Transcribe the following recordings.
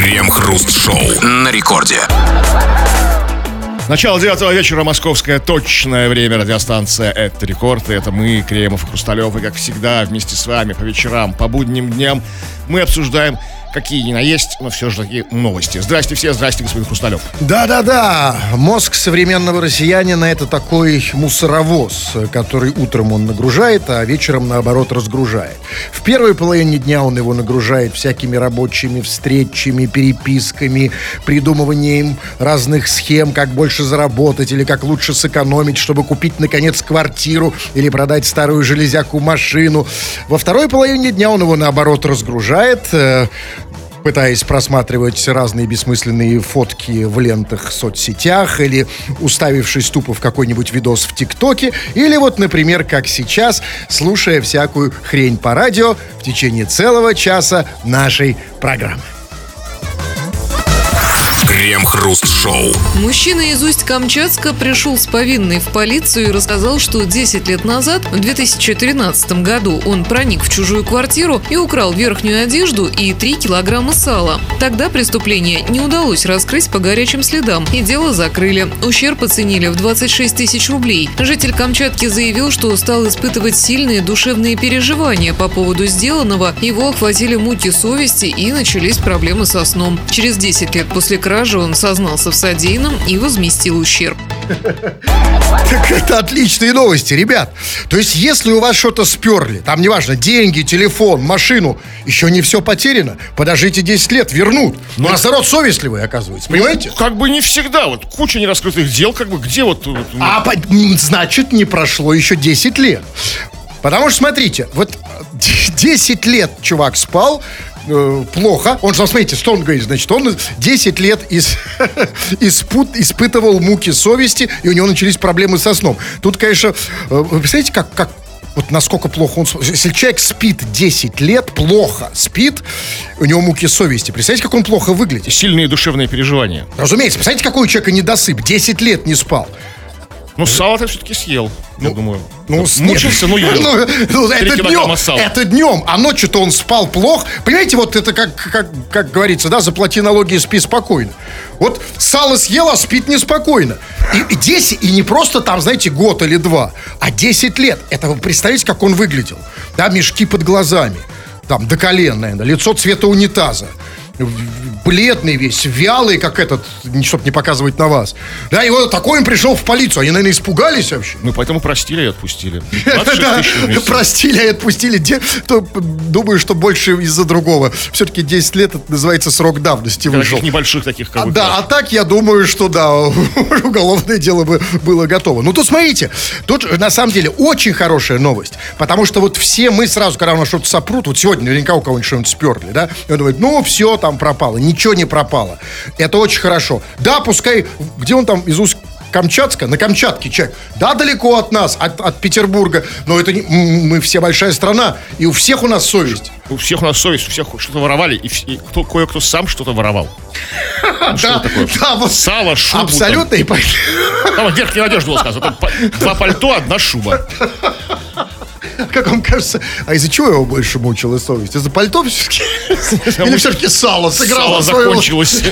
Крем-хруст-шоу на рекорде. Начало девятого вечера, московское точное время, радиостанция «Это рекорд», и это мы, Кремов и Хрусталев, и как всегда вместе с вами по вечерам, по будним дням мы обсуждаем какие ни на есть, но все же такие новости. Здрасте все, здрасте, господин Хрусталев. Да-да-да, мозг современного россиянина это такой мусоровоз, который утром он нагружает, а вечером, наоборот, разгружает. В первой половине дня он его нагружает всякими рабочими встречами, переписками, придумыванием разных схем, как больше заработать или как лучше сэкономить, чтобы купить, наконец, квартиру или продать старую железяку машину. Во второй половине дня он его, наоборот, разгружает, э, пытаясь просматривать разные бессмысленные фотки в лентах соцсетях или уставившись тупо в какой-нибудь видос в ТикТоке, или вот, например, как сейчас, слушая всякую хрень по радио в течение целого часа нашей программы. Крем-хруст-шоу. Мужчина из Усть-Камчатска пришел с повинной в полицию и рассказал, что 10 лет назад, в 2013 году, он проник в чужую квартиру и украл верхнюю одежду и 3 килограмма сала. Тогда преступление не удалось раскрыть по горячим следам, и дело закрыли. Ущерб оценили в 26 тысяч рублей. Житель Камчатки заявил, что стал испытывать сильные душевные переживания по поводу сделанного. Его охватили муки совести и начались проблемы со сном. Через 10 лет после кражи же он сознался в содеянном и возместил ущерб. Так это отличные новости, ребят. То есть, если у вас что-то сперли, там неважно, деньги, телефон, машину, еще не все потеряно, подождите 10 лет, вернут. Ну, а народ совестливый, оказывается, понимаете? Ну, как бы не всегда. Вот куча нераскрытых дел, как бы где вот... вот а, по, значит, не прошло еще 10 лет. Потому что, смотрите, вот 10 лет чувак спал, э, плохо. Он же, смотрите, что он говорит, значит, он 10 лет из, испут, испытывал муки совести, и у него начались проблемы со сном. Тут, конечно, э, вы представляете, как, как вот насколько плохо он... Если человек спит 10 лет, плохо спит, у него муки совести. Представляете, как он плохо выглядит? Сильные душевные переживания. Разумеется. Представляете, какой у человека недосып? 10 лет не спал. Ну, сало ты все-таки съел, ну, я думаю. Ну, Мучился, но ел. Ну, ну, это днем, это днем, а ночью-то он спал плохо. Понимаете, вот это как, как, как говорится, да, заплати налоги и спи спокойно. Вот сало съел, а спит неспокойно. И, и 10, и не просто там, знаете, год или два, а 10 лет. Это вы представляете, как он выглядел? Да, мешки под глазами, там, до колен, наверное, лицо цвета унитаза бледный весь, вялый, как этот, чтобы не показывать на вас. Да, и вот такой он пришел в полицию. Они, наверное, испугались вообще. Ну, поэтому простили и отпустили. Простили и отпустили. Думаю, что больше из-за другого. Все-таки 10 лет, это называется срок давности вышел. небольших таких, как Да, а так я думаю, что да, уголовное дело бы было готово. Ну, тут смотрите, тут на самом деле очень хорошая новость. Потому что вот все мы сразу, когда у нас что-то сопрут, вот сегодня наверняка у кого-нибудь что-нибудь сперли, да, и он думает, ну, все, там пропало. Ничего не пропало. Это очень хорошо. Да, пускай, где он там из усть Камчатска, на Камчатке человек. Да, далеко от нас, от, от Петербурга, но это не, мы все большая страна, и у всех у нас совесть. У всех у нас совесть, у всех что-то воровали, и, и кто, кое-кто сам что-то воровал. Да, да, вот сало, шубу. Абсолютно. Там, там верхняя одежда была сказано. Два пальто, одна шуба. Как вам кажется, а из-за чего его больше мучила совесть? Из-за пальто все-таки? Или все-таки сало сыграло Сало закончилось.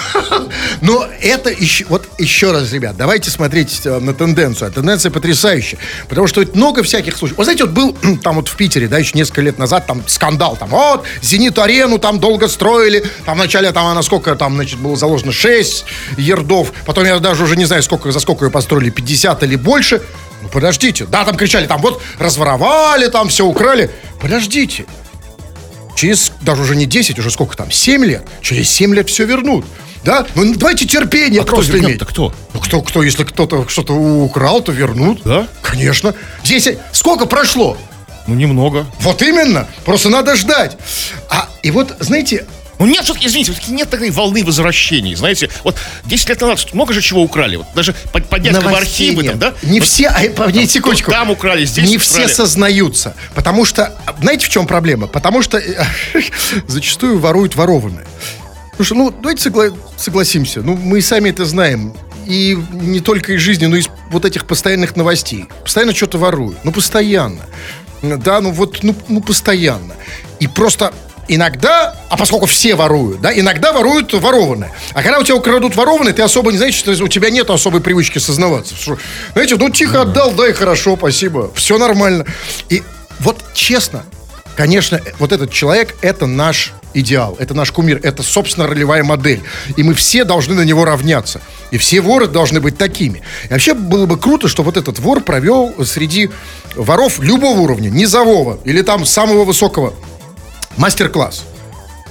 Но это еще, вот еще раз, ребят, давайте смотреть э, на тенденцию. А тенденция потрясающая. Потому что много всяких случаев. Вы знаете, вот был там вот в Питере, да, еще несколько лет назад, там скандал. Там вот, Зенит-арену там долго строили. Там вначале там она сколько там, значит, было заложено 6 ердов. Потом я даже уже не знаю, сколько, за сколько ее построили, 50 или больше. Подождите. Да, там кричали, там вот разворовали, там все украли. Подождите. Через, даже уже не 10, уже сколько там, 7 лет. Через 7 лет все вернут. Да? Ну, давайте терпение а просто кто иметь. кто? Ну, кто, кто, если кто-то что-то украл, то вернут. Да? Конечно. Здесь сколько прошло? Ну, немного. Вот именно. Просто надо ждать. А, и вот, знаете, ну нет, все-таки, извините, все-таки нет такой волны возвращений. Знаете, вот 10 лет назад много же чего украли. Вот даже поднять в архивы там, да? Не вот, все, а, не секундочку. Там украли, здесь Не украли. все сознаются. Потому что, знаете, в чем проблема? Потому что э, зачастую воруют ворованное. Потому что, ну, давайте согла- согласимся. Ну, мы сами это знаем. И не только из жизни, но и из вот этих постоянных новостей. Постоянно что-то воруют. Ну, постоянно. Да, ну вот, ну, ну постоянно. И просто иногда, а поскольку все воруют, да, иногда воруют ворованное. А когда у тебя украдут ворованное, ты особо не знаешь, что у тебя нет особой привычки сознаваться. Знаете, ну тихо отдал, да и хорошо, спасибо, все нормально. И вот честно, конечно, вот этот человек, это наш идеал, это наш кумир, это, собственно, ролевая модель. И мы все должны на него равняться. И все воры должны быть такими. И вообще было бы круто, что вот этот вор провел среди воров любого уровня, низового или там самого высокого мастер-класс.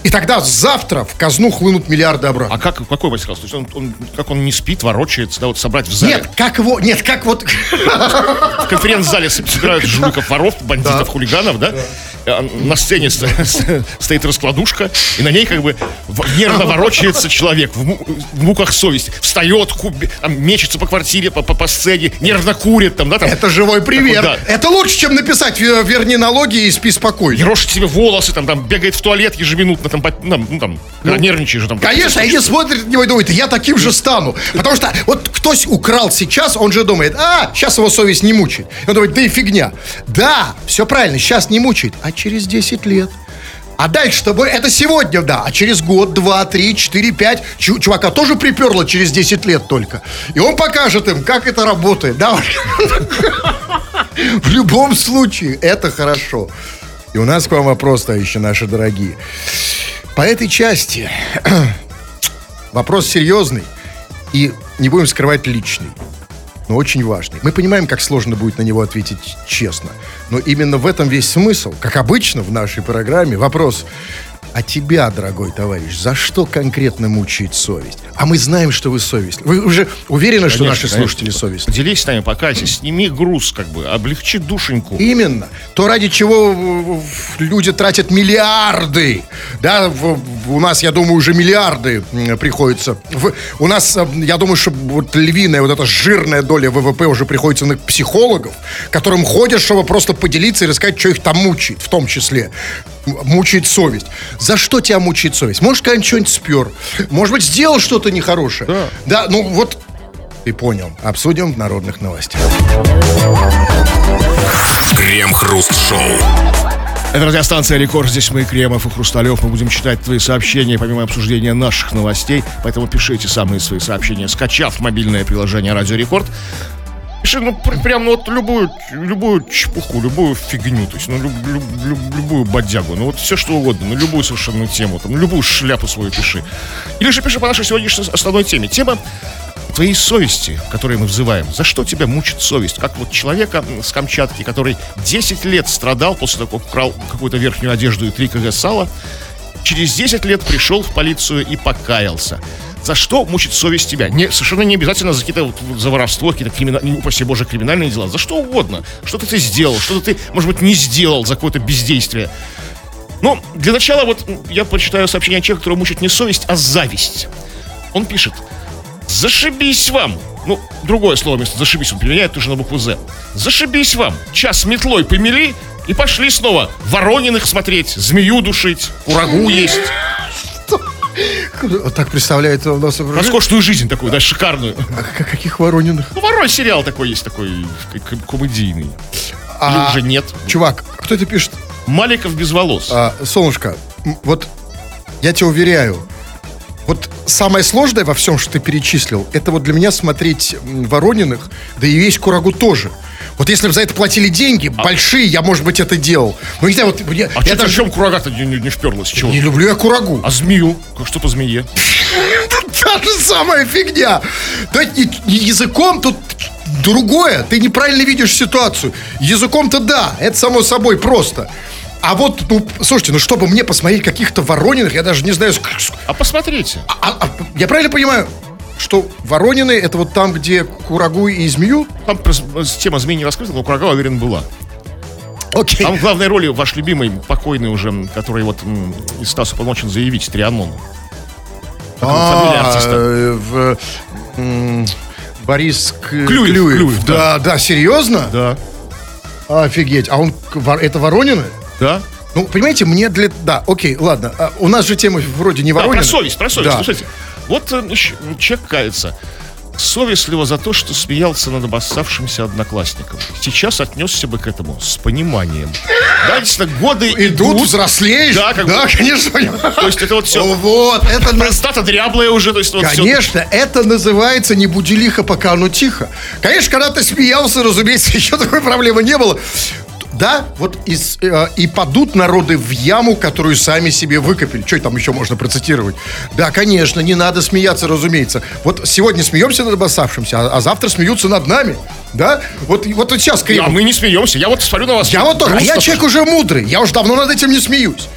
И тогда завтра в казну хлынут миллиарды обратно. А как, какой мастер-класс? То есть он, он- как он не спит, ворочается, да, вот собрать в зале. Нет, как его, нет, как вот... В конференц-зале собирают жуликов, воров, бандитов, хулиганов, да? А На сцене ст- ст- стоит раскладушка, и на ней как бы нервно ворочается человек в, му- в муках совести. Встает, мечется по квартире, по, по- по сцене, нервно курит там, да, там. Это живой пример. да. Это лучше, чем написать «Вер- «Верни налоги и спи спокойно». Ерошит себе волосы, там, там, бегает в туалет ежеминутно, там, там, ну, там, когда нервничаешь, там. Конечно, они смотрят на него и думают, я таким же стану. Потому что вот кто украл сейчас, он же думает, а, сейчас его совесть не мучает. Он думает, да и фигня. Да, все правильно, сейчас не мучает, а через 10 лет. А дальше тобой, это сегодня, да, а через год, два, три, четыре, пять, чу- чувака тоже приперло через 10 лет только. И он покажет им, как это работает, да. В любом случае, это хорошо. И у нас к вам вопрос, товарищи наши дорогие. По этой части вопрос серьезный и не будем скрывать личный, но очень важный. Мы понимаем, как сложно будет на него ответить честно, но именно в этом весь смысл. Как обычно в нашей программе вопрос а тебя, дорогой товарищ, за что конкретно мучает совесть? А мы знаем, что вы совестливы. Вы уже уверены, что Конечно, наши конечно. слушатели совестливы? Поделись с нами, покайся, сними груз, как бы, облегчи душеньку. Именно. То, ради чего люди тратят миллиарды. Да, у нас, я думаю, уже миллиарды приходится. У нас, э, я думаю, что вот львиная, вот эта жирная доля ВВП уже приходится на психологов, которым ходят, чтобы просто поделиться и рассказать, что их там мучает, в том числе. Мучает совесть. За что тебя мучает совесть? Может, когда что-нибудь спер. Может быть, сделал что-то нехорошее. Да. Да, ну вот ты понял. Обсудим в народных новостях. Крем-хруст-шоу. Это радиостанция «Рекорд». Здесь мы, Кремов и Хрусталев. Мы будем читать твои сообщения, помимо обсуждения наших новостей. Поэтому пишите самые свои сообщения, скачав мобильное приложение «Радио Рекорд». Пиши, ну, пр- прям, ну, вот любую, любую чепуху, любую фигню, то есть, ну, люб- люб- люб- любую бодягу, ну, вот все что угодно, ну, любую совершенно тему, там, любую шляпу свою пиши. Или же пиши по нашей сегодняшней основной теме. Тема твоей совести, которые мы взываем. За что тебя мучит совесть? Как вот человека с Камчатки, который 10 лет страдал после того, как украл какую-то верхнюю одежду и 3 кг сала, через 10 лет пришел в полицию и покаялся. За что мучит совесть тебя? Не, совершенно не обязательно за какие-то вот, за воровство, какие-то криминальные, упаси боже, криминальные дела. За что угодно. Что-то ты сделал, что-то ты, может быть, не сделал за какое-то бездействие. Ну, для начала вот я прочитаю сообщение человека, которого мучит не совесть, а зависть. Он пишет. Зашибись вам! Ну, другое слово вместо зашибись он применяет тоже на букву «З». Зашибись вам! Час метлой помели и пошли снова Ворониных смотреть, змею душить, курагу есть. Вот так представляет у нас Роскошную жизнь такую, да, шикарную. А каких Ворониных? Ну, ворой сериал такой есть, такой комедийный. А- Или уже нет. Чувак, кто это пишет? Маликов без волос. А, солнышко, вот я тебе уверяю, вот самое сложное во всем, что ты перечислил, это вот для меня смотреть Ворониных, да и весь Курагу тоже. Вот если бы за это платили деньги, большие, я, может быть, это делал. Но не знаю, вот я, а я что даже чем курага-то не, не, не вперлась? Чего? не люблю я Курагу. А змею? Что по змее? Та же самая фигня. Да, и языком тут другое. Ты неправильно видишь ситуацию. Языком-то да, это само собой просто. А вот, ну, слушайте, ну чтобы мне посмотреть каких-то Ворониных, я даже не знаю, ск- А посмотрите. а- а- я правильно понимаю, что Воронины это вот там, где Курагу и Змею? Там тема змеи не раскрыта, но курага, уверен, была. Окей. Там в главной роли ваш любимый, покойный уже, который вот из Стаса Полночен заявить, Трианон. А, в, Борис К- Клюев, Клюев, да, да, серьезно? Да. Офигеть. А он, это Воронины? Да? Ну, понимаете, мне для... Да, окей, ладно. А, у нас же тема вроде не Да, Воронины. про совесть, про совесть. Да. Слушайте, вот э, человек кается. совестливо за то, что смеялся над обоссавшимся одноклассником. Сейчас отнесся бы к этому с пониманием. Да, действительно, годы Идут, взрослеешь. Да, как да бы. конечно. То есть это вот все... Вот, это Простата дряблая уже, то есть вот. Конечно, это называется не буди лихо, пока оно тихо. Конечно, когда ты смеялся, разумеется, еще такой проблемы не было. Да, вот из, э, и падут народы в яму, которую сами себе выкопили. Что там еще можно процитировать? Да, конечно, не надо смеяться, разумеется. Вот сегодня смеемся над обоссавшимся, а, а завтра смеются над нами. Да? Вот, вот, сейчас, А Кремов, мы не смеемся. Я вот смотрю на вас. я вот тоже, а я человек уже мудрый, я уже давно над этим не смеюсь.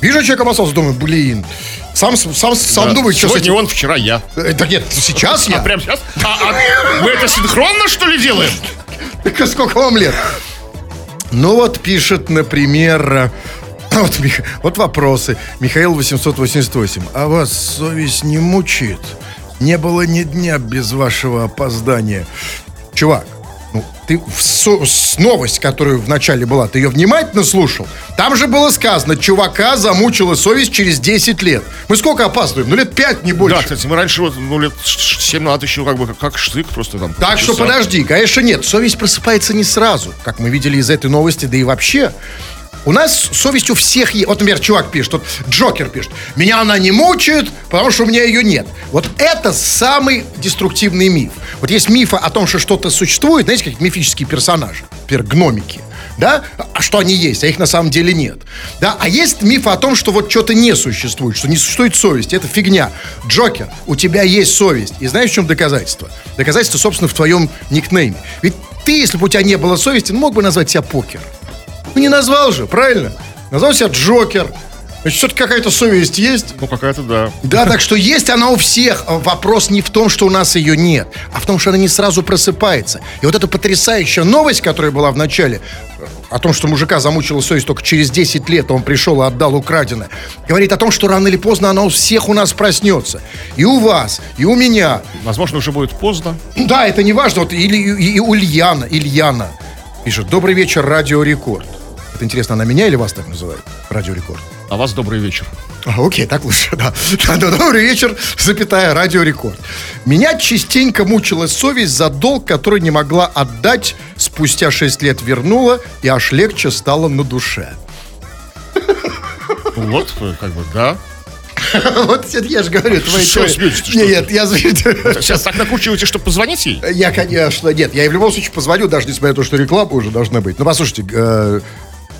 Вижу человека обоссался, думаю, блин, сам, сам, сам Да. думаю, что Сегодня он, вчера я. Э, Да нет, сейчас я. А прям сейчас? А, а мы это синхронно, что ли, делаем? А сколько вам лет? Ну вот пишет, например, э, вот, вот вопросы. Михаил 888. А вас совесть не мучает? Не было ни дня без вашего опоздания. Чувак, ну, ты в со- с новость, которую в начале была, ты ее внимательно слушал? Там же было сказано, чувака замучила совесть через 10 лет. Мы сколько опаздываем? Ну, лет 5, не больше. Да, кстати, мы раньше вот, ну, лет 7 назад еще как бы как, как штык просто там. Так что подожди, конечно нет, совесть просыпается не сразу, как мы видели из этой новости, да и вообще. У нас совесть у всех есть. Вот, например, чувак пишет, вот Джокер пишет, меня она не мучает, потому что у меня ее нет. Вот это самый деструктивный миф. Вот есть мифы о том, что что-то существует, знаете, как мифические персонажи, например, гномики. Да? А что они есть, а их на самом деле нет. Да? А есть мифы о том, что вот что-то не существует, что не существует совесть. Это фигня. Джокер, у тебя есть совесть. И знаешь, в чем доказательство? Доказательство, собственно, в твоем никнейме. Ведь ты, если бы у тебя не было совести, мог бы назвать себя покер. Ну, не назвал же, правильно? Назвал себя Джокер. Значит, все-таки какая-то совесть есть. Ну, какая-то, да. Да, так что есть она у всех. Вопрос не в том, что у нас ее нет, а в том, что она не сразу просыпается. И вот эта потрясающая новость, которая была в начале, о том, что мужика замучила совесть только через 10 лет, он пришел и отдал украденное, говорит о том, что рано или поздно она у всех у нас проснется. И у вас, и у меня. Возможно, уже будет поздно. Да, это не важно. Вот или и, и Ульяна, Ильяна пишет. Добрый вечер, Радио Рекорд. Это интересно, она меня или вас так называет? Радио Рекорд. А вас добрый вечер. А, окей, так лучше, да. Добрый вечер, запятая, радио рекорд. Меня частенько мучила совесть за долг, который не могла отдать, спустя 6 лет вернула, и аж легче стало на душе. Ну Вот, э, как бы, да. Вот я же говорю, твои Что что Нет, я Сейчас так накручиваете, чтобы позвонить ей? Я, конечно, нет, я в любом случае позвоню, даже несмотря на то, что реклама уже должна быть. Ну, послушайте, э,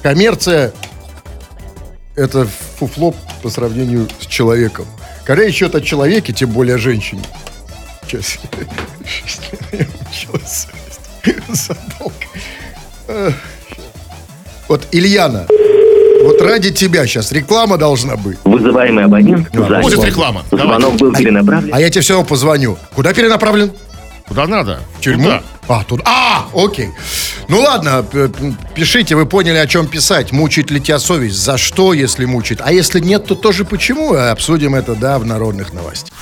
коммерция это фуфло по сравнению с человеком. Когда речь идет о человеке, тем более о женщине. Сейчас. Вот, Ильяна, вот ради тебя сейчас реклама должна быть. Вызываемый абонент занят. Будет реклама. Звонок был перенаправлен. А я тебе все равно позвоню. Куда перенаправлен? Куда надо? В тюрьму? Туда. А, тут. А, окей. Ну ладно, пишите, вы поняли, о чем писать. Мучает ли тебя совесть? За что, если мучает? А если нет, то тоже почему? Обсудим это, да, в народных новостях.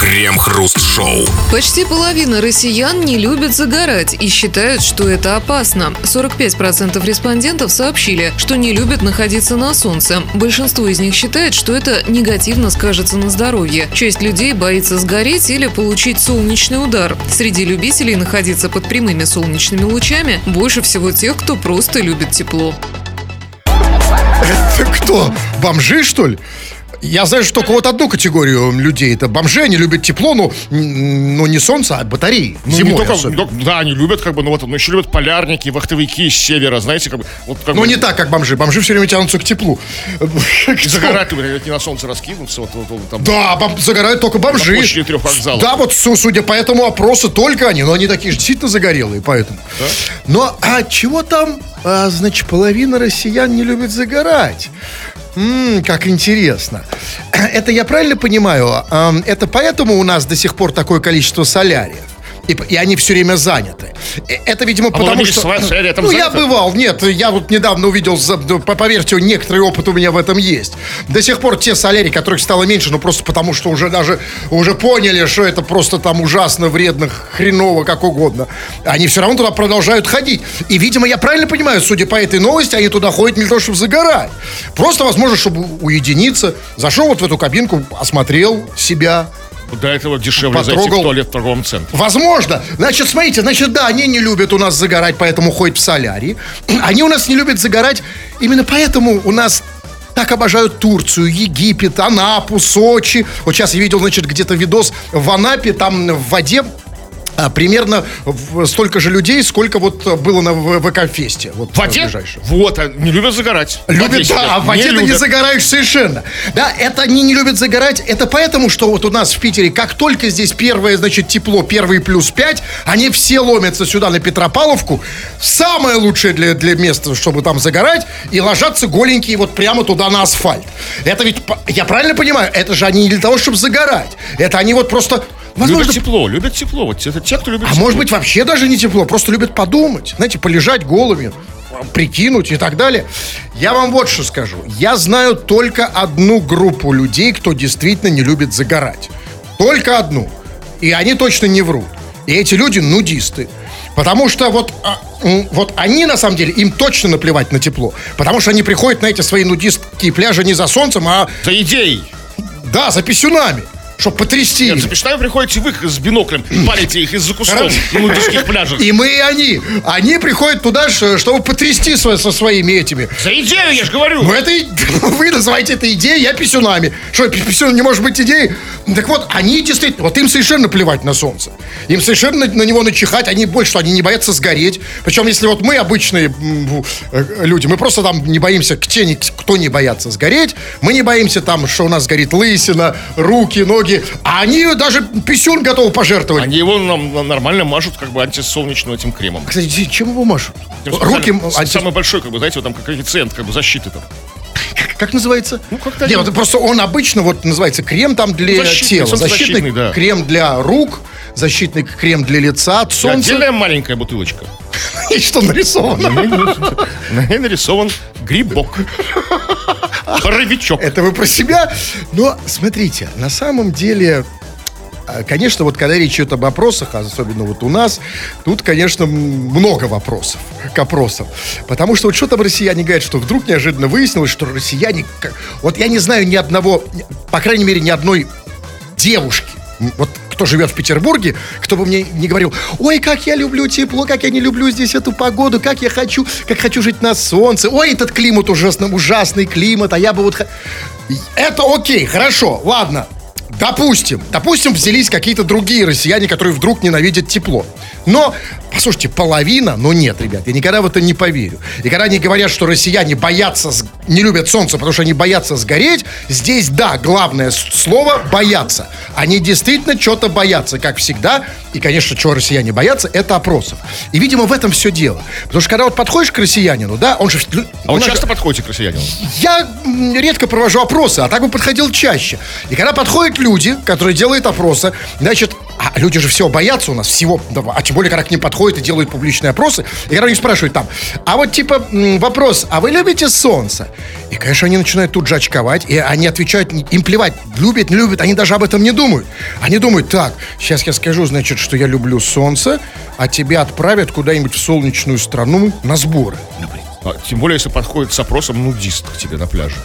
Крем-хруст-шоу. Почти половина россиян не любят загорать и считают, что это опасно. 45% респондентов сообщили, что не любят находиться на солнце. Большинство из них считает, что это негативно скажется на здоровье. Часть людей боится сгореть или получить солнечный удар. Среди любителей находиться под прямыми солнечными лучами больше всего тех, кто просто любит тепло. Это кто? Бомжи, что ли? Я знаю, что только вот одну категорию людей. Это бомжи, они любят тепло, но, но не солнце, а батареи. Ну, Зимой не только, особенно. ну, да, они любят, как бы, ну вот, но еще любят полярники, вахтовики с севера, знаете, как бы, вот как Но бы, не так, как бомжи. Бомжи все время тянутся к теплу. и например, не на солнце раскинуться, вот, вот, вот там. Да, бом- загорают только бомжи. На трех вокзалов. Да, вот су- судя по этому опросу, только они. Но они такие же действительно загорелые, поэтому. Но а чего там? А, значит, половина россиян не любит загорать. М, как интересно. Это я правильно понимаю? ам, Это поэтому у нас до сих пор такое количество соляриев? И, и они все время заняты. Э, Это, видимо, потому Владимир что... Там ну, я занято? бывал. Нет, я вот недавно увидел, по- поверьте, некоторый опыт у меня в этом есть. До сих пор те солярии, которых стало меньше, ну просто потому, что уже даже уже поняли, что это просто там ужасно, вредно, хреново, как угодно. Они все равно туда продолжают ходить. И, видимо, я правильно понимаю, судя по этой новости, они туда ходят не для того, чтобы загорать. Просто, возможно, чтобы уединиться. Зашел вот в эту кабинку, осмотрел себя, До этого дешевле зайти в Потрогал. туалет в торговом центре. Возможно. Значит, смотрите, значит, да, они не любят у нас загорать, поэтому ходят в солярии. Они у нас не любят загорать, именно поэтому у нас так обожают Турцию, Египет, Анапу, Сочи. Вот сейчас я видел, значит, где-то видос в Анапе, там в воде примерно в- столько же людей, сколько вот было на ВК-фесте. Вот, В воде? Вот, а не любят загорать. Любят, да, а в воде ты не любят. загораешь совершенно. Да, это они не любят загорать. Это поэтому, что вот у нас в Питере, как только здесь первое, значит, тепло, первый плюс 5, они все ломятся сюда на Петропавловку. Самое лучшее для, для места, чтобы там загорать, и ложатся голенькие вот прямо туда на асфальт. Это ведь, я правильно понимаю, это же они не для того, чтобы загорать. Это они вот просто... Возможно, Любят тепло, любят тепло. Вот это те, кто любит а тепло. может быть вообще даже не тепло, просто любят подумать, знаете, полежать голыми, прикинуть и так далее. Я вам вот что скажу. Я знаю только одну группу людей, кто действительно не любит загорать. Только одну. И они точно не врут. И эти люди нудисты. Потому что вот, а, вот они, на самом деле, им точно наплевать на тепло. Потому что они приходят на эти свои нудистские пляжи не за солнцем, а, За идеей. да, за писюнами. Чтобы потрясти. Нет, вы приходите вы с биноклем, палите их из-за кустов на нудистских пляжах. И мы, и они. Они приходят туда, чтобы потрясти со, со своими этими. За идею, я же говорю. Ну, это вы называете это идеей, я писюнами. Что, пи- писюн не может быть идеей? Так вот, они действительно, вот им совершенно плевать на солнце. Им совершенно на, него начихать, они больше, что они не боятся сгореть. Причем, если вот мы обычные э, люди, мы просто там не боимся, кто не боятся сгореть, мы не боимся там, что у нас горит лысина, руки, ноги, а они даже писюн готовы пожертвовать. Они его нам нормально мажут как бы антисолнечным этим кремом. Кстати, чем его машут? Тем Руки, анти- Самый большой, как бы, знаете, вот там как коэффициент как бы защиты там. Как называется? Ну, как-то Нет, вот просто он обычно вот называется крем там для Защитный, тела. Защитный да. крем для рук, защитный крем для лица от И. Отдельная маленькая бутылочка. И что нарисовано? На ней нарисован грибок. Боровичок. Это вы про себя? Но смотрите, на самом деле... а, Конечно, вот когда речь идет об вопросах, особенно вот у нас, тут, конечно, много вопросов к опросам. Потому что вот что там россияне говорят, что вдруг неожиданно выяснилось, что россияне... Вот я не знаю ни одного, по крайней мере, ни одной девушки, вот кто живет в Петербурге, кто бы мне не говорил, ой, как я люблю тепло, как я не люблю здесь эту погоду, как я хочу, как хочу жить на солнце, ой, этот климат ужасно, ужасный климат, а я бы вот... х-». Это окей, хорошо, ладно. Допустим, допустим, взялись какие-то другие россияне, которые вдруг ненавидят тепло. Но, послушайте, половина, но нет, ребят, я никогда в это не поверю. И когда они говорят, что россияне боятся, не любят солнце, потому что они боятся сгореть, здесь, да, главное слово «бояться». Они действительно что-то боятся, как всегда. И, конечно, чего россияне боятся, это опросов. И, видимо, в этом все дело. Потому что когда вот подходишь к россиянину, да, он же... А нас же- часто подходите к россиянину? я редко провожу опросы, а так бы подходил чаще. И когда подходят люди, которые делают опросы, значит, а люди же всего боятся у нас, всего, а тем более, когда к ним подходят и делают публичные опросы, и когда они спрашивают там, а вот типа вопрос, а вы любите солнце? И, конечно, они начинают тут же очковать, и они отвечают, им плевать, любят, не любят, они даже об этом не думают. Они думают, так, сейчас я скажу, значит, что я люблю солнце, а тебя отправят куда-нибудь в солнечную страну на сборы. А, тем более, если подходит с опросом нудист к тебе на пляже.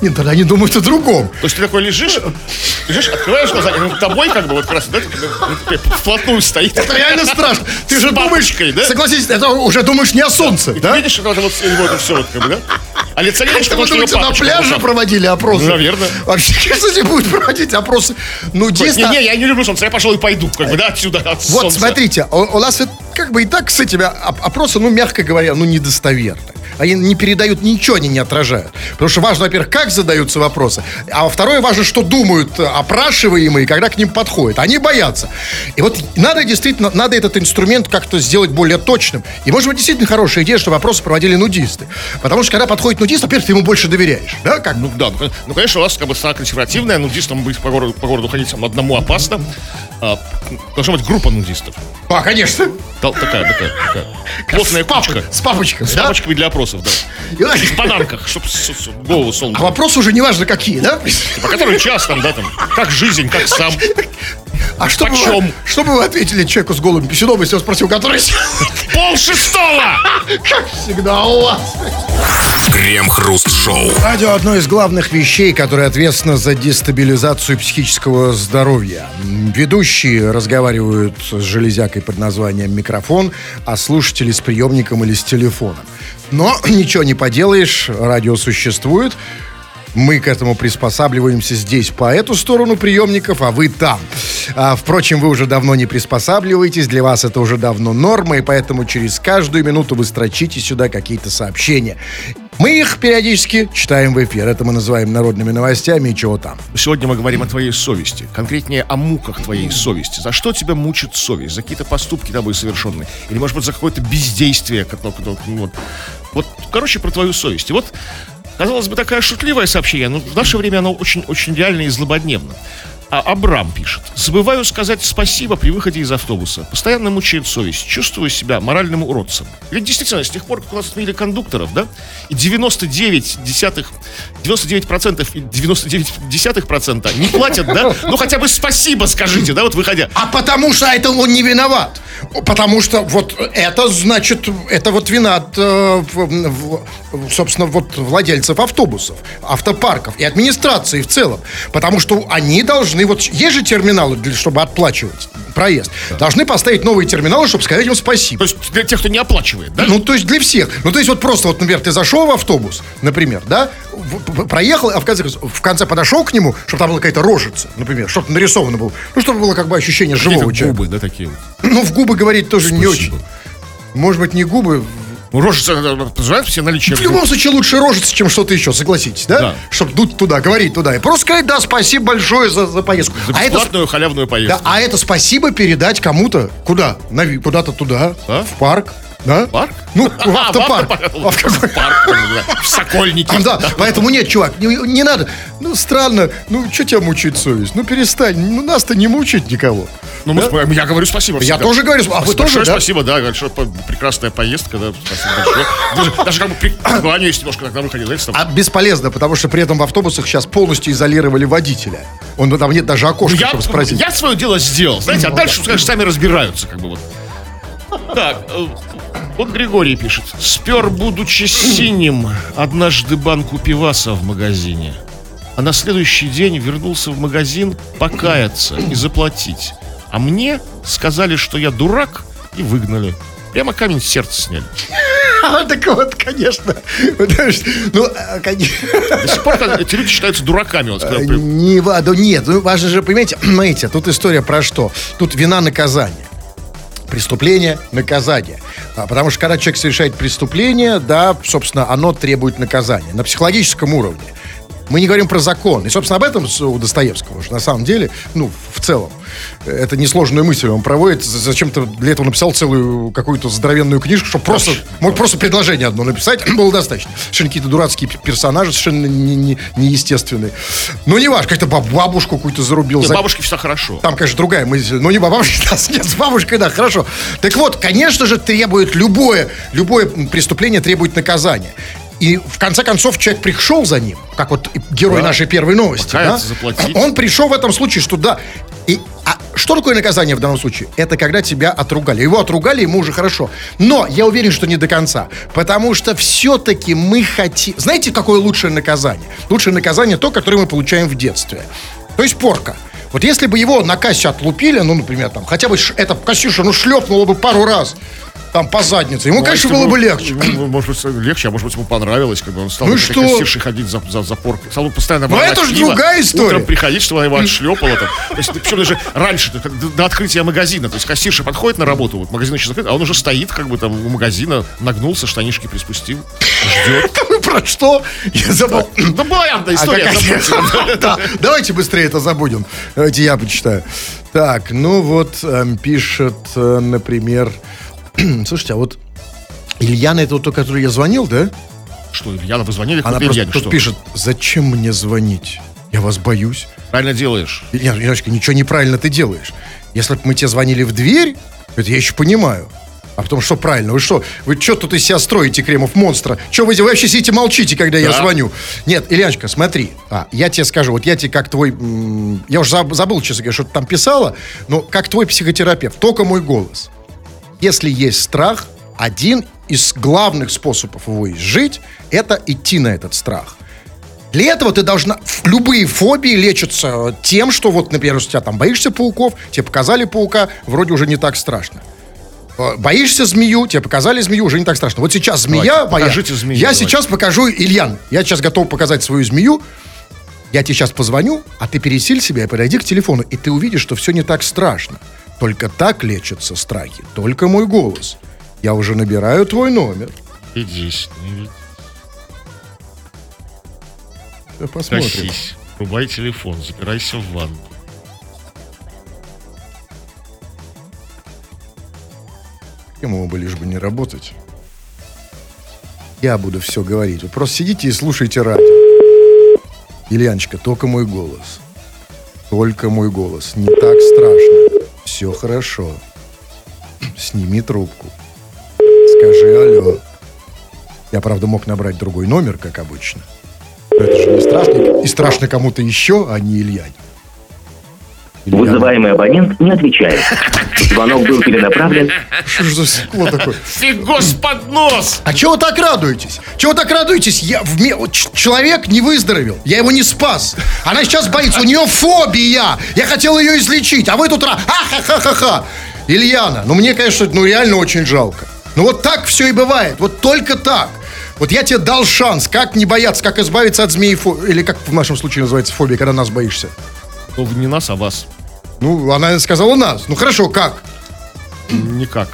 Нет, тогда они думают о другом. То есть ты такой лежишь, лежишь, открываешь глаза, и над тобой как бы вот как раз да, такой, вплотную стоит. Это реально страшно. Ты же думаешь, да? согласись, это уже думаешь не о солнце, да? ты видишь, это вот это все вот как бы, да? А лица не видишь, Что вы думаете, на пляже проводили опросы? Ну, наверное. Вообще, кстати, будут проводить опросы. Ну, действительно. не, я не люблю солнце, я пошел и пойду, как бы, да, отсюда, от Вот, смотрите, у, нас как бы и так с этими оп- опросы, ну, мягко говоря, ну, недостоверны. Они не передают ничего, они не отражают. Потому что важно, во-первых, как задаются вопросы, а второе важно, что думают э, опрашиваемые, когда к ним подходят. Они боятся. И вот надо действительно, надо этот инструмент как-то сделать более точным. И, может быть, действительно хорошая идея, что вопросы проводили нудисты. Потому что, когда подходит нудист, во-первых, ты ему больше доверяешь. Да, как Ну да, ну, ну, конечно, у вас как бы страна консервативная, нудистам быть по городу, по городу ходить одному опасно. А, должна быть группа нудистов. А, конечно. Тол- Такая, такая, такая. Плотная с, кучка. с папочками, С да? папочками для опросов, да. И- В бананках, чтобы голову А солнце. вопросы уже не важно какие, да? По которым час там, да, там, как жизнь, как сам. А что бы, вы, что бы вы ответили человеку с голым писюном, если он спросил, который... Пол шестого! Как всегда у вас. Крем-хруст-шоу. Радио одно из главных вещей, которое ответственно за дестабилизацию психического здоровья. Ведущие разговаривают с железякой под названием микрофон, а слушатели с приемником или с телефоном. Но ничего не поделаешь, радио существует. Мы к этому приспосабливаемся здесь по эту сторону приемников, а вы там. А, впрочем, вы уже давно не приспосабливаетесь, для вас это уже давно норма, и поэтому через каждую минуту вы строчите сюда какие-то сообщения. Мы их периодически читаем в эфир. Это мы называем народными новостями и чего там. Сегодня мы говорим о твоей совести. Конкретнее о муках твоей совести. За что тебя мучит совесть? За какие-то поступки тобой совершенные? Или, может быть, за какое-то бездействие? которое- ну, Вот, короче, про твою совесть. И вот, казалось бы, такое шутливое сообщение, но в наше время оно очень-очень реально и злободневно. А Абрам пишет. Забываю сказать спасибо при выходе из автобуса. Постоянно мучает совесть. Чувствую себя моральным уродцем. Ведь действительно, с тех пор, как у нас отменили кондукторов, да, и 99 десятых, 99% и 99 десятых процента не платят, да, ну хотя бы спасибо скажите, да, вот выходя. А потому что это он не виноват. Потому что вот это значит, это вот вина, э, в- в- собственно, вот владельцев автобусов, автопарков и администрации в целом. Потому что они должны, вот есть же терминалы, для, чтобы отплачивать проезд. Должны поставить новые терминалы, чтобы сказать им спасибо. То есть для тех, кто не оплачивает, да? Ну, то есть для всех. Ну, то есть вот просто, вот, например, ты зашел в автобус, например, да, проехал, а в конце, в конце подошел к нему, чтобы там была какая-то рожица, например, чтобы нарисовано было. Ну, чтобы было как бы ощущение живого человека. губы, да, такие вот. Ну, в губы говорить тоже не Спасибо. очень. Может быть, не губы. Рожица, э, называют все наличие В любом случае лучше рожица, чем что-то еще, согласитесь, да? Да. Чтобы дуть туда, говорить туда. И просто сказать, да, спасибо большое за, за поездку. за А это, бесплатную халявную да, поездку. а это спасибо передать кому-то. Куда? На Куда-то туда. А? В парк. Да? Парк? Ну, в А, автопарк. автопарк. А в какой- В парк, да, в Сокольнике. Да, поэтому нет, чувак, не, надо. Ну, странно. Ну, что тебя мучает совесть? Ну, перестань. Ну, нас-то не мучить никого. Ну, мы я говорю спасибо Я тоже говорю, а вы тоже, да? спасибо, да, большое, прекрасная поездка, да, спасибо большое. Даже, даже как бы при- кланяюсь немножко, когда выходил, там, А бесполезно, потому что при этом в автобусах сейчас полностью изолировали водителя. Он там нет даже окошка, Ну, я, чтобы спросить. я свое дело сделал, знаете, а дальше, скажешь, сами разбираются, как бы вот. Так, э, вот Григорий пишет. Спер, будучи синим, однажды банку пиваса в магазине. А на следующий день вернулся в магазин покаяться и заплатить. А мне сказали, что я дурак, и выгнали. Прямо камень с сердца сняли. А, так вот, конечно. Ну, а, конечно. До сих пор эти люди считаются дураками. Вот, когда Не, да нет, ну, важно же, понимаете, смотрите, тут история про что? Тут вина наказания. Преступление, наказание. А, потому что когда человек совершает преступление, да, собственно, оно требует наказания на психологическом уровне. Мы не говорим про закон. И, собственно, об этом у Достоевского уже на самом деле, ну, в целом. Это несложную мысль он проводит. Зачем-то для этого написал целую какую-то здоровенную книжку, чтобы просто, мог просто предложение одно написать, было достаточно. Совершенно какие-то дурацкие персонажи, совершенно не- не- неестественные. Ну, не важно, как-то баб- бабушку какую-то зарубил. Нет, за- бабушки всегда хорошо. там, конечно, другая мысль. Ну, не бабушка, да, нет, с бабушкой, да, хорошо. Так вот, конечно же, требует любое, любое преступление требует наказания. И в конце концов человек пришел за ним, как вот герой Да. нашей первой новости. Да? заплатить. Он пришел в этом случае, что да. И, а что такое наказание в данном случае? Это когда тебя отругали. Его отругали, ему уже хорошо. Но я уверен, что не до конца. Потому что все-таки мы хотим... Знаете, какое лучшее наказание? Лучшее наказание то, которое мы получаем в детстве. То есть порка. Вот если бы его на кассе отлупили, ну, например, там, хотя бы эта Касюша, ну, шлепнула бы пару раз, там, по заднице, ему, Ну, а конечно, было бы легче. ну, может быть, легче, а может быть, ему понравилось, как бы он стал Ну что? кассиршей ходить за, за, за поркой. Стал постоянно Ну, воровать это ж пиво, другая история. Утром приходить, чтобы она его отшлепала. Там. То есть, причем даже раньше, до, до открытия магазина. То есть кассирша подходит на работу, вот магазин еще закрыт, а он уже стоит, как бы там у магазина, нагнулся, штанишки приспустил, ждет. Про что? Я забыл. Ну, была А история. Да, Давайте быстрее это забудем. Давайте я почитаю. Так, ну вот эм, пишет, э, например... Слушайте, а вот Ильяна, это вот то, который я звонил, да? Что, Ильяна, вы звонили? Она просто Ильяне, что? пишет, зачем мне звонить? Я вас боюсь. Правильно делаешь. Нет, Яночка, ничего неправильно ты делаешь. Если бы мы тебе звонили в дверь, это я еще понимаю. А потом что правильно? Вы что? Вы что тут из себя строите, Кремов, монстра? Что вы, вы вообще сидите молчите, когда я Да. звоню? Нет, Ильяночка, смотри. А, я тебе скажу, вот я тебе как твой... я уже заб- забыл, честно говоря, что ты там писала, но как твой психотерапевт, только мой голос. Если есть страх, один из главных способов его изжить, это идти на этот страх. Для этого ты должна... Любые фобии лечатся тем, что вот, например, если тебя там боишься пауков, тебе показали паука, вроде уже не так страшно. Э, Боишься змею, тебе показали змею, уже не так страшно. Вот сейчас змея Давайте, моя. покажите змею, я давайте. сейчас покажу, Ильян, я сейчас готов показать свою змею. Я тебе сейчас позвоню, а ты пересиль себя и подойди к телефону, и ты увидишь, что все не так страшно. Только так лечатся страхи. Только мой голос. Я уже набираю твой номер. Иди с ней, Да Посмотрим. косись. Рубай телефон, запирайся в ванну. Ему бы лишь бы не работать. Я буду все говорить. Вы просто сидите и слушайте радио. Ильяночка, только мой голос. Только мой голос. Не так страшно. Все хорошо. Сними трубку. Скажи алло. Я, правда, мог набрать другой номер, как обычно. Но это же не страшно. И страшно кому-то еще, а не Ильяне. Вызываемый абонент не отвечает. Звонок был перенаправлен. Что же за стекло такое? Фигос под нос! А чего вы так радуетесь? Чего вы так радуетесь? Я в человек не выздоровел. Я его не спас. Она сейчас боится. У нее фобия. Я хотел ее излечить. А вы тут... Ха-ха-ха-ха-ха. Ильяна, ну мне, конечно, ну реально очень жалко. Ну вот так все и бывает. Вот только так. Вот я тебе дал шанс, как не бояться, как избавиться от змеи, фо- или как в нашем случае называется фобия, когда нас боишься. Ну, не нас, а вас. Ну, она сказала нас. Ну хорошо, как? Никак.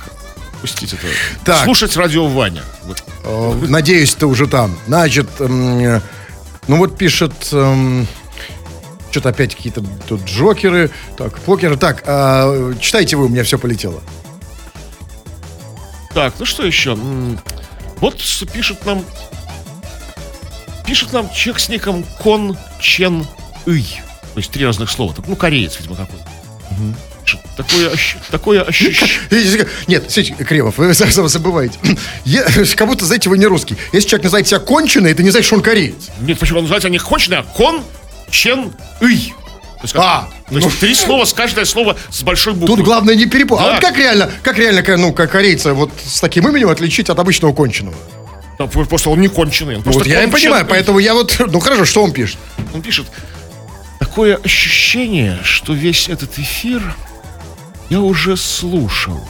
Пустить это. Так. Слушать радио Ваня. Вот. Э, Надеюсь, ты уже там. Значит, м, э, ну вот пишет... что-то опять какие-то тут джокеры. Так, покеры. Так, а, читайте вы, у меня все полетело. Так, ну что еще? Вот пишет нам... Пишет нам человек с ником Кон Чен Ый. То есть три разных слова. Ну, кореец, видимо, какой-то. Такое, ощ- такое ощущение... Нет, Кремов, вы сразу забываете. Я- как будто, знаете, вы не русский. Если человек называет себя конченый, ты не знаешь, что он кореец. Нет, почему он называется не конченый, а Кон Чен Ый. То есть, А, то есть три слова, с каждое слово с большой буквы. Тут главное не перепутать. А Да. вот как реально, как реально, ну, как корейца вот с таким именем отличить от обычного конченого? Да, просто он не конченый. он Ну, вот я и понимаю, поэтому я вот, ну хорошо, что он пишет? Он пишет, такое ощущение, что весь этот эфир я уже слушал.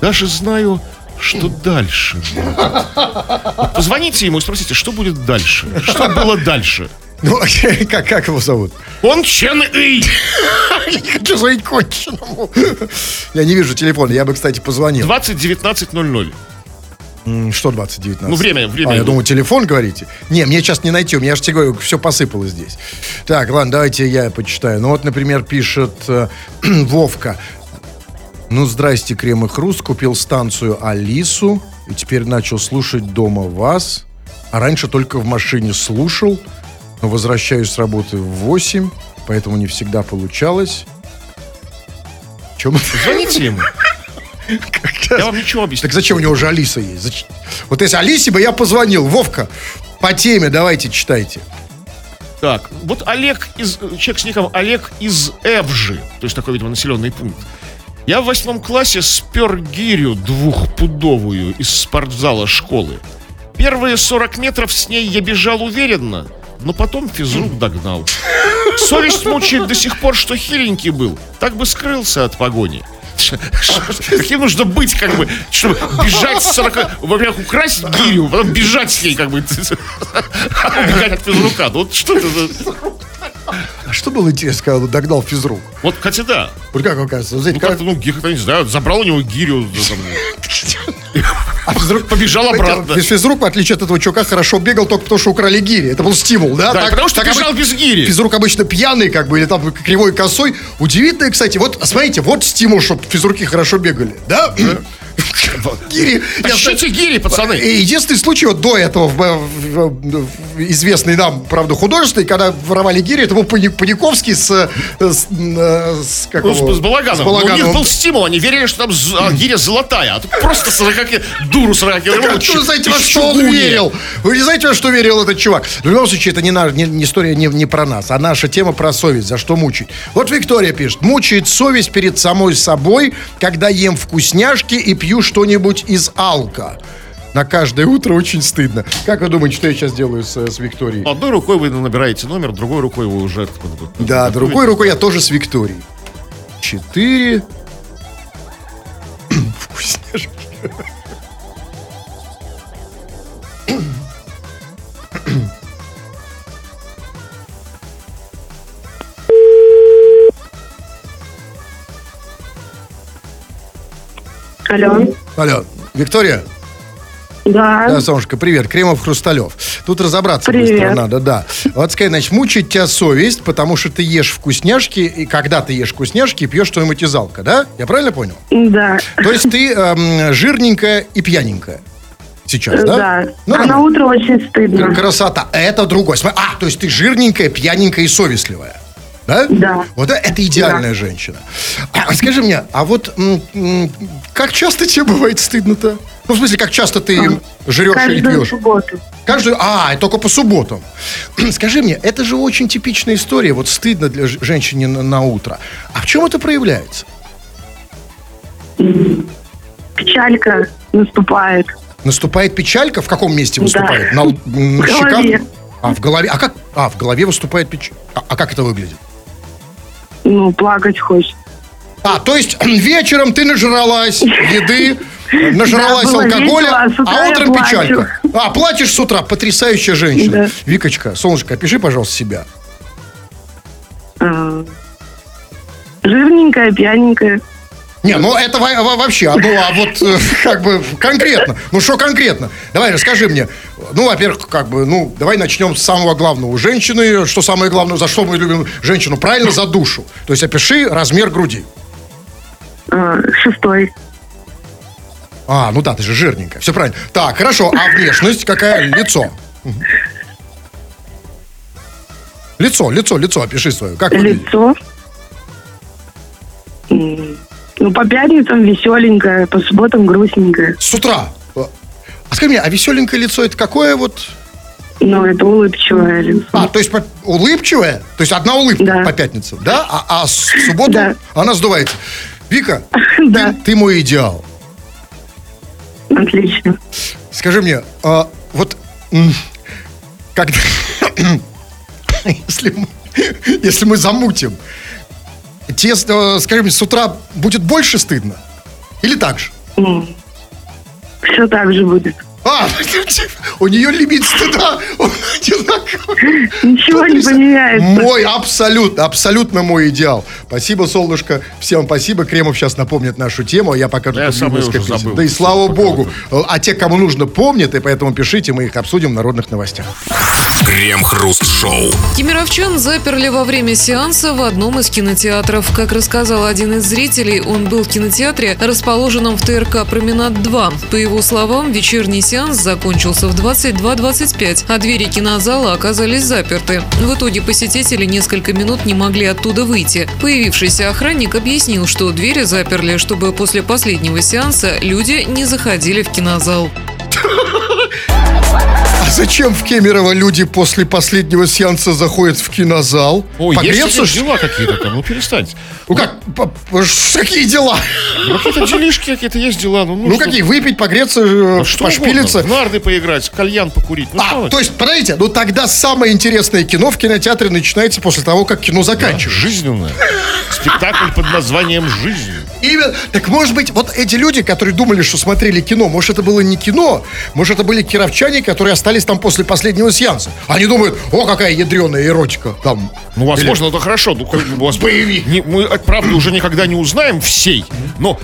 Даже знаю, что дальше будет. Вот Позвоните ему и спросите, что будет дальше? Что было дальше? Ну, как, как его зовут? Он Чен Ый. Я не хочу звонить конченому. Я не вижу телефона. Я бы, кстати, позвонил. 2019.00. М, Что 2019? Ну, время, время. А, я думаю, телефон говорите? Не, мне сейчас не найти. У меня же тебе говорю, все посыпалось здесь. Так, ладно, давайте я почитаю. Ну вот, например, пишет э, Вовка. Ну, здрасте, Крем и Хруст. Купил станцию Алису. И теперь начал слушать дома вас. А раньше только в машине слушал. Но возвращаюсь с работы в 8. Поэтому не всегда получалось. Чем Звоните ему. Я вам ничего объясню. Так зачем у него уже Алиса есть? Вот если Алисе бы я позвонил, Вовка, по теме давайте читайте. Так, вот Олег из... Человек с ником Олег из Эвжи. То есть такой, видимо, населенный пункт. Я в восьмом классе спер гирю двухпудовую из спортзала школы. Первые 40 метров с ней я бежал уверенно, но потом физрук догнал. Совесть мучает до сих пор, что хиленький был. Так бы скрылся от погони. Каким нужно быть, как бы, чтобы бежать с 40... Во-первых, украсть гирю, потом бежать с ней, как бы, убегать от физрука. Ну вот что это за... А что было интересно, когда он догнал физрук? Вот, кстати, да. Вот как оказывается? Знаете, Ну, как-то, ну, как-то, не знаю, забрал у него гирю. да, а физрук побежал обратно. Физ- Физрук, в отличие от этого чувака, хорошо бегал только потому, что украли гири. Это был стимул, да? Да, Так- потому что так бежал без гири. Физрук обычно пьяный, как бы, или там кривой косой. Удивительно, кстати, вот, смотрите, вот стимул, чтобы физруки хорошо бегали, да? Гири. Тащите гири, пацаны. И единственный случай вот до этого известный нам, правда, художественный, когда воровали гири, это был Пани- Паниковский с, с, э, с, как Ну, с, его? с Балаганом. С Но У них был стимул, они верили, что там а, гиря золотая. А тут просто 40 дуру 40 Так, а Вы знаете, во что он верил? Вы не знаете, во что верил этот чувак? В любом случае, это не, наш, не, не история не, не про нас, а наша тема про совесть. За что мучить? Вот Виктория пишет. Мучает совесть перед самой собой, когда ем вкусняшки и пью что-нибудь из алка. На каждое утро очень стыдно. Как вы думаете, что я сейчас делаю с, с Викторией? Одной рукой вы набираете номер, другой рукой вы уже... Да, другой рукой я тоже с Викторией. Четыре. Вкусняшки. Алло. Алло, Виктория? Да. Да, солнышко, привет. Кремов Хрусталев. Тут разобраться Привет. быстро надо, да. Вот сказать, значит, мучает тебя совесть, потому что ты ешь вкусняшки, и когда ты ешь вкусняшки, пьешь что-нибудь из алка, да? Я правильно понял? Да. То есть ты эм, жирненькая и пьяненькая сейчас, да? Да. Ну, а на утро очень стыдно. Красота. Это другой. А, то есть ты жирненькая, пьяненькая и совестливая. Да? Да. Вот это, это идеальная женщина. А, скажи мне, а вот как часто тебе бывает стыдно-то? Ну, в смысле, как часто ты жрешь или Каждую пьешь? субботу. Каждую... А, только по субботам. Скажи мне, это же очень типичная история. Вот стыдно для ж- женщине на, на утро. А в чем это проявляется? Печалька наступает. Наступает печалька? В каком месте Да. выступает? На, л- на В щеках? голове. А, в голове. А как? А, в голове выступает печаль. А, а как это выглядит? Ну, плакать хочет. А, то есть вечером ты нажралась еды, нажралась Да, алкоголя, весело, а а утром печалька. А, плачешь с утра. Потрясающая женщина. Да. Викочка, солнышко, опиши, пожалуйста, себя. А, Жирненькая, пьяненькая. Не, ну это во- во- вообще, ну а вот э, как бы конкретно, ну что конкретно? Давай расскажи мне, ну, во-первых, как бы, ну, давай начнем с самого главного. У женщины, что самое главное, за что мы любим женщину? Правильно, за душу. То есть опиши размер груди. А, Шестой. А, ну да, ты же жирненькая, все правильно. Так, хорошо, а внешность какая? Лицо. Лицо, лицо, лицо, опиши свое. Как выглядит? Лицо. М, Ну, по пятницам веселенькая, по субботам грустненькая. С утра. А скажи мне, а веселенькое лицо это какое вот? Ну, это улыбчивое лицо. А, то есть по- улыбчивая? То есть одна улыбка Да. по пятницам, да? А, а с- субботу Да. она сдувается. Вика, Да. ты, ты мой идеал. Отлично. Скажи мне, а, вот когда... если, мы, если мы замутим, тебе, э, скажи мне, с утра будет больше стыдно? Или так же? Все так же будет. А, у нее лимит стыда, он одинаковый. Ничего не поменяется. Мой, абсолютно, абсолютно мой идеал. Спасибо, солнышко. Всем спасибо. Кремов сейчас напомнит нашу тему, а я пока Да я сам уже забыл. Да и слава богу. А те, кому нужно, помнят, и поэтому пишите, мы их обсудим в народных новостях. Крем-хруст-шоу. Кемеровчан заперли во время сеанса в одном из кинотеатров. Как рассказал один из зрителей, он был в кинотеатре, расположенном в ТРК «Променад-2». По его словам, вечерний сеанс закончился в 22.25, а двери кинозала оказались заперты. В итоге посетители несколько минут не могли оттуда выйти. Появившийся охранник объяснил, что двери заперли, чтобы после последнего сеанса люди не заходили в кинозал. А зачем в Кемерово люди после последнего сеанса заходят в кинозал? Ой, Погреться, есть дела какие-то там, ну перестаньте. Ну как, по- ш- какие дела? Ну, какие-то делишки какие-то есть дела. Ну, Ну что- какие, выпить, погреться, э, ну, что пошпилиться? угодно. В нарды поиграть, кальян покурить. Ну, А, то есть, подождите, ну тогда самое интересное кино в кинотеатре начинается после того, как кино Да, заканчивается. жизненное. Спектакль под названием «Жизнь». Именно. Так может быть, вот эти люди, которые думали, что смотрели кино, может это было не кино, может это были кировчане, которые остались там после последнего сеанса. Они думают, о, какая ядреная эротика там. Ну, возможно, это хорошо. Ну, как бы у вас Боевик. Не- мы, правда, уже никогда не узнаем всей, но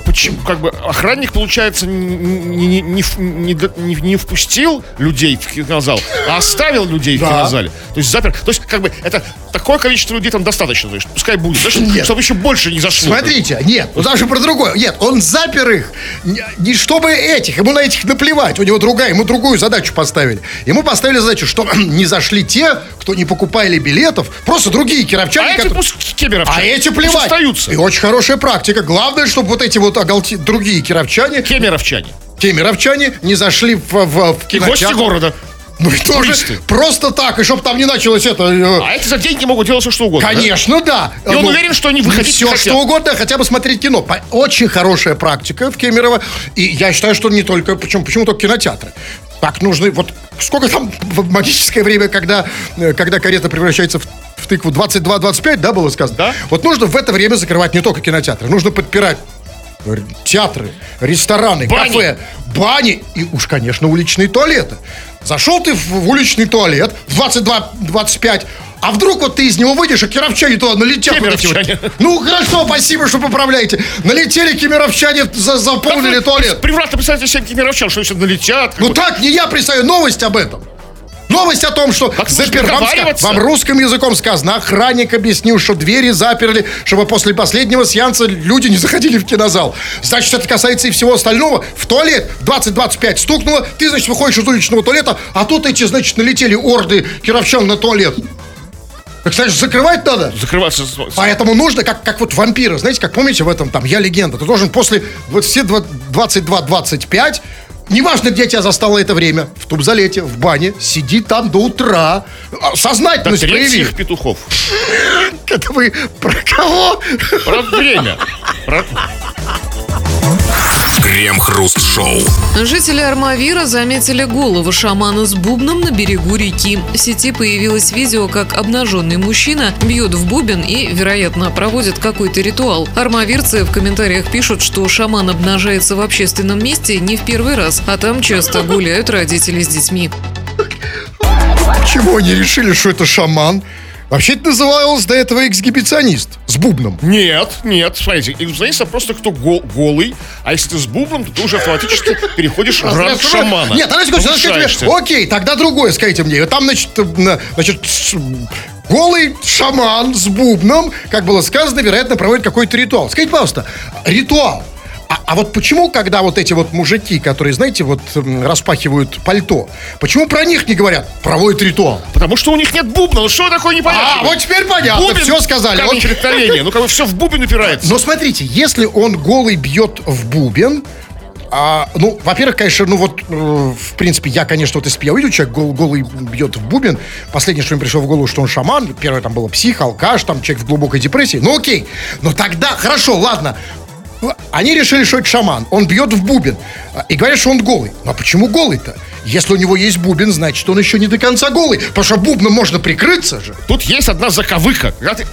почему, как бы, охранник, получается, не, не, не, в- не не- впустил людей в кинозал, а оставил людей в Да. кинозале. То есть запер. То есть, как бы, это такое количество людей там достаточно, то есть, пускай будет, знаешь, Нет. чтобы еще больше не зашло. Смотрите, нет, ну даже про другое. Нет, он запер их, не, чтобы этих, ему на этих наплевать. У него другая, ему другую задачу поставили. Ему поставили задачу, что не зашли те, кто не покупали билетов, просто другие А кировчане, эти которые- пусть кемеровчане. А эти плевать. остаются. И очень хорошая практика. Главное, чтобы вот эти вот оголти... другие кировчане, Кемеровчане. кемеровчане, не зашли в, в, в И гости кинотеатр. города. Ну и тоже Туристы. просто так, и чтобы там не началось это... э, А эти за деньги могут делать все, что угодно. да? Конечно, да. И он уверен, что они выходить Все, хотят. что угодно, хотя бы смотреть кино. Очень хорошая практика в Кемерово. И я считаю, что не только... Почему, почему только кинотеатры? Так нужны... Вот сколько там в магическое время, когда, э, когда карета превращается в, в тыкву? 22-25, да, было сказано? Да. Вот нужно в это время закрывать не только кинотеатры. Нужно подпирать театры, рестораны, Бани. кафе, бани и уж, конечно, уличные туалеты. Зашел ты в, уличный туалет в 22-25, а вдруг вот ты из него выйдешь, а кировчане туда налетят. эти вот. Кемеровчане. Ну, хорошо, спасибо, что поправляете. Налетели кемеровчане, за- заполнили вы туалет. Превратно представьте себе кемеровчан, что если налетят. Ну так, не я представляю, новость об этом. Новость о том, что запер... нужно вам, русским языком сказано, охранник объяснил, что двери заперли, чтобы после последнего сеанса люди не заходили в кинозал. Значит, это касается и всего остального. В туалет 20-25 стукнуло, ты, значит, выходишь из уличного туалета, а тут эти, значит, налетели орды кировчан на туалет. Так, значит, закрывать надо? Закрываться. Поэтому нужно, как, как вот вампиры, знаете, как помните в этом там «Я легенда», ты должен после 22-25, неважно, где тебя застало это время, в тубзалете, в бане, сиди там до утра, а, До сознательность прояви. третьих петухов. Это вы про кого? Про время. Про- Крем-хруст-шоу. Жители Армавира заметили голову шамана с бубном на берегу реки. В сети появилось видео, как обнаженный мужчина бьет в бубен и, вероятно, проводит какой-то ритуал. Армавирцы в комментариях пишут, что шаман обнажается в общественном месте не в первый раз, а там часто гуляют родители с детьми. Почему они решили, что это шаман? Вообще это называлось до этого эксгибиционист с бубном. Нет, нет, смотрите, иллюзионист просто кто гол- голый, а если ты с бубном, то ты уже автоматически переходишь в ранг шамана. Нет, Алексей Николаевич, Повышаешься. мне, окей, тогда другое скажите мне. Там, значит, э, на- значит, голый шаман с бубном, как было сказано, вероятно, проводит какой-то ритуал. Скажите, пожалуйста, ритуал. А, а вот почему, когда вот эти вот мужики, которые, знаете, вот распахивают пальто, почему про них не говорят? Проводят ритуал. Потому что у них нет бубна, ну что такое непонятно? А, вот теперь понятно, все сказали. Вот. преткновения. Ну, как бы все в бубен упирается. Но смотрите, если он голый бьет в бубен, а, ну, во-первых, конечно, ну вот, э, в принципе, я, конечно, вот если бы я увидел, человек гол- голый бьет в бубен, последнее, что мне пришло в голову, что он шаман, первое там было псих, алкаш, там человек в глубокой депрессии, ну окей, но тогда, хорошо, ладно, они решили, что это шаман, он бьет в бубен, а, и говорят, что он голый. Ну а почему голый-то? Если у него есть бубен, значит, он еще не до конца голый, потому что бубном можно прикрыться же. Тут есть одна заковыка. Когда ты-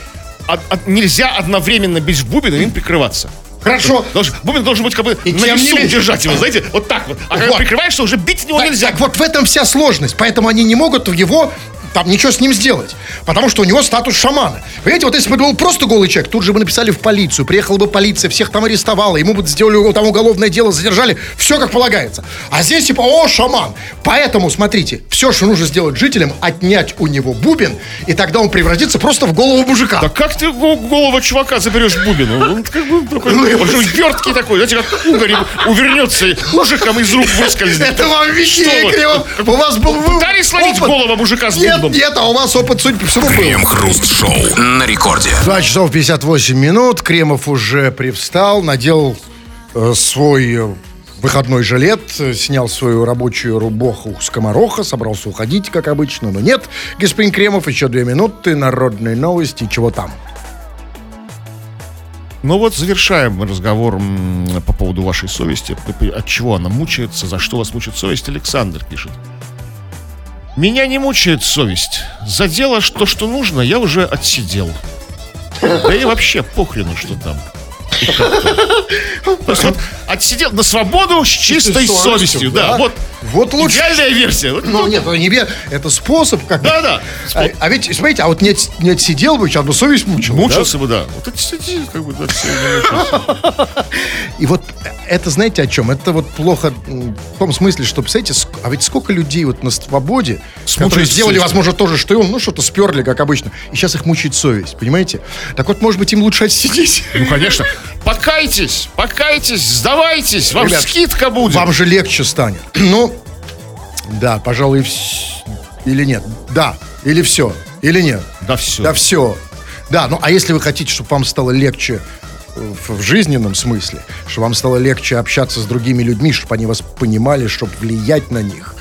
од- од- нельзя одновременно бить в бубен и им прикрываться. Хорошо. Должен- бубен должен быть как бы И на не весу менее- держать его, знаете, вот так вот. А когда Вот. прикрываешься, уже бить в него Так, нельзя. так вот в этом вся сложность. Поэтому они не могут его там ничего с ним сделать. Потому что у него статус шамана. Понимаете, вот если бы это был просто голый человек, тут же бы написали в полицию, приехала бы полиция, всех там арестовала, ему бы сделали там уголовное дело, задержали, все как полагается. А здесь типа, о, шаман. Поэтому, смотрите, все, что нужно сделать жителям, отнять у него бубен, и тогда он превратится просто в голову мужика. Да как ты го- голову чувака заберешь бубен? Он он как бы такой, он же верткий такой, знаете, как угорь увернется, ужиком из рук выскользнет. Это вам? Криво. У вас был вы- Пытались словить голову мужика с Нет, бубном? нет, а у вас опыт, судя по всему, был. Крем-хруст-шоу на рекорде. 2 часов 58 минут. Кремов уже привстал, надел э, свой э, выходной жилет, э, снял свою рабочую рубаху скомороха, собрался уходить, как обычно, но нет. Господин Кремов, еще две минуты, народные новости, чего там? Ну вот завершаем мы разговор по поводу вашей совести. От чего она мучается, за что вас мучает совесть, Александр пишет. Меня не мучает совесть. За дело, что, что нужно, я уже отсидел. Да и вообще похрену, что там. Отсидел на свободу с чистой совестью. Да, да. вот Вот лучше. Идеальная версия. Ну, нет, ну, не это способ как бы. Да-да. А, а ведь, смотрите, а вот не, не отсидел бы, сейчас бы совесть мучила. Мучился бы, да. Вот это сиди, как бы, да, да? И вот это, знаете, о чем? Это вот плохо в том смысле, что, представляете, а ведь сколько людей вот на свободе, которые сделали, возможно, то же, что и он, ну, что-то сперли, как обычно, и сейчас их мучает совесть, понимаете? Так вот, может быть, им лучше отсидеть. Ну, конечно. Покайтесь, покайтесь, сдавайтесь, вам Ребят, скидка будет. Вам же легче станет. Ну, да, пожалуй, вс- или нет. Да, или все, или нет. Да все. Да все. Да, ну а если вы хотите, чтобы вам стало легче э, в, в жизненном смысле, чтобы вам стало легче общаться с другими людьми, чтобы они вас понимали, чтобы влиять на них,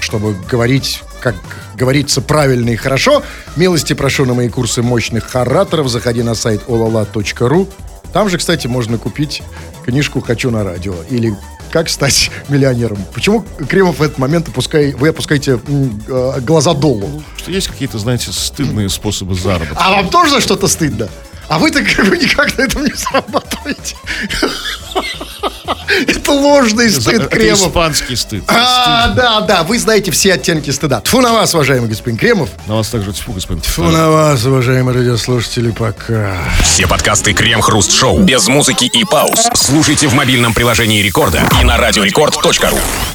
чтобы говорить, как говорится, правильно и хорошо, милости прошу на мои курсы мощных ораторов. Заходи на сайт olala.ru. Там же, кстати, можно купить книжку «Хочу на радио» или «Как стать миллионером». Почему, Кремов, в этот момент опускай, вы опускаете э, глаза долу? Что есть какие-то, знаете, стыдные способы заработка. А вам тоже за что-то стыдно? А вы-то как бы никак на этом не зарабатываете. Это ложный стыд, Это Кремов. испанский стыд. А, да, да, вы знаете все оттенки стыда. Тфу на вас, уважаемый господин Кремов. На вас также тьфу, господин. Тфу на вас, уважаемые радиослушатели, пока. Все подкасты Крем-Хруст Шоу без музыки и пауз. Слушайте в мобильном приложении Рекорда и на радиорекорд.ру.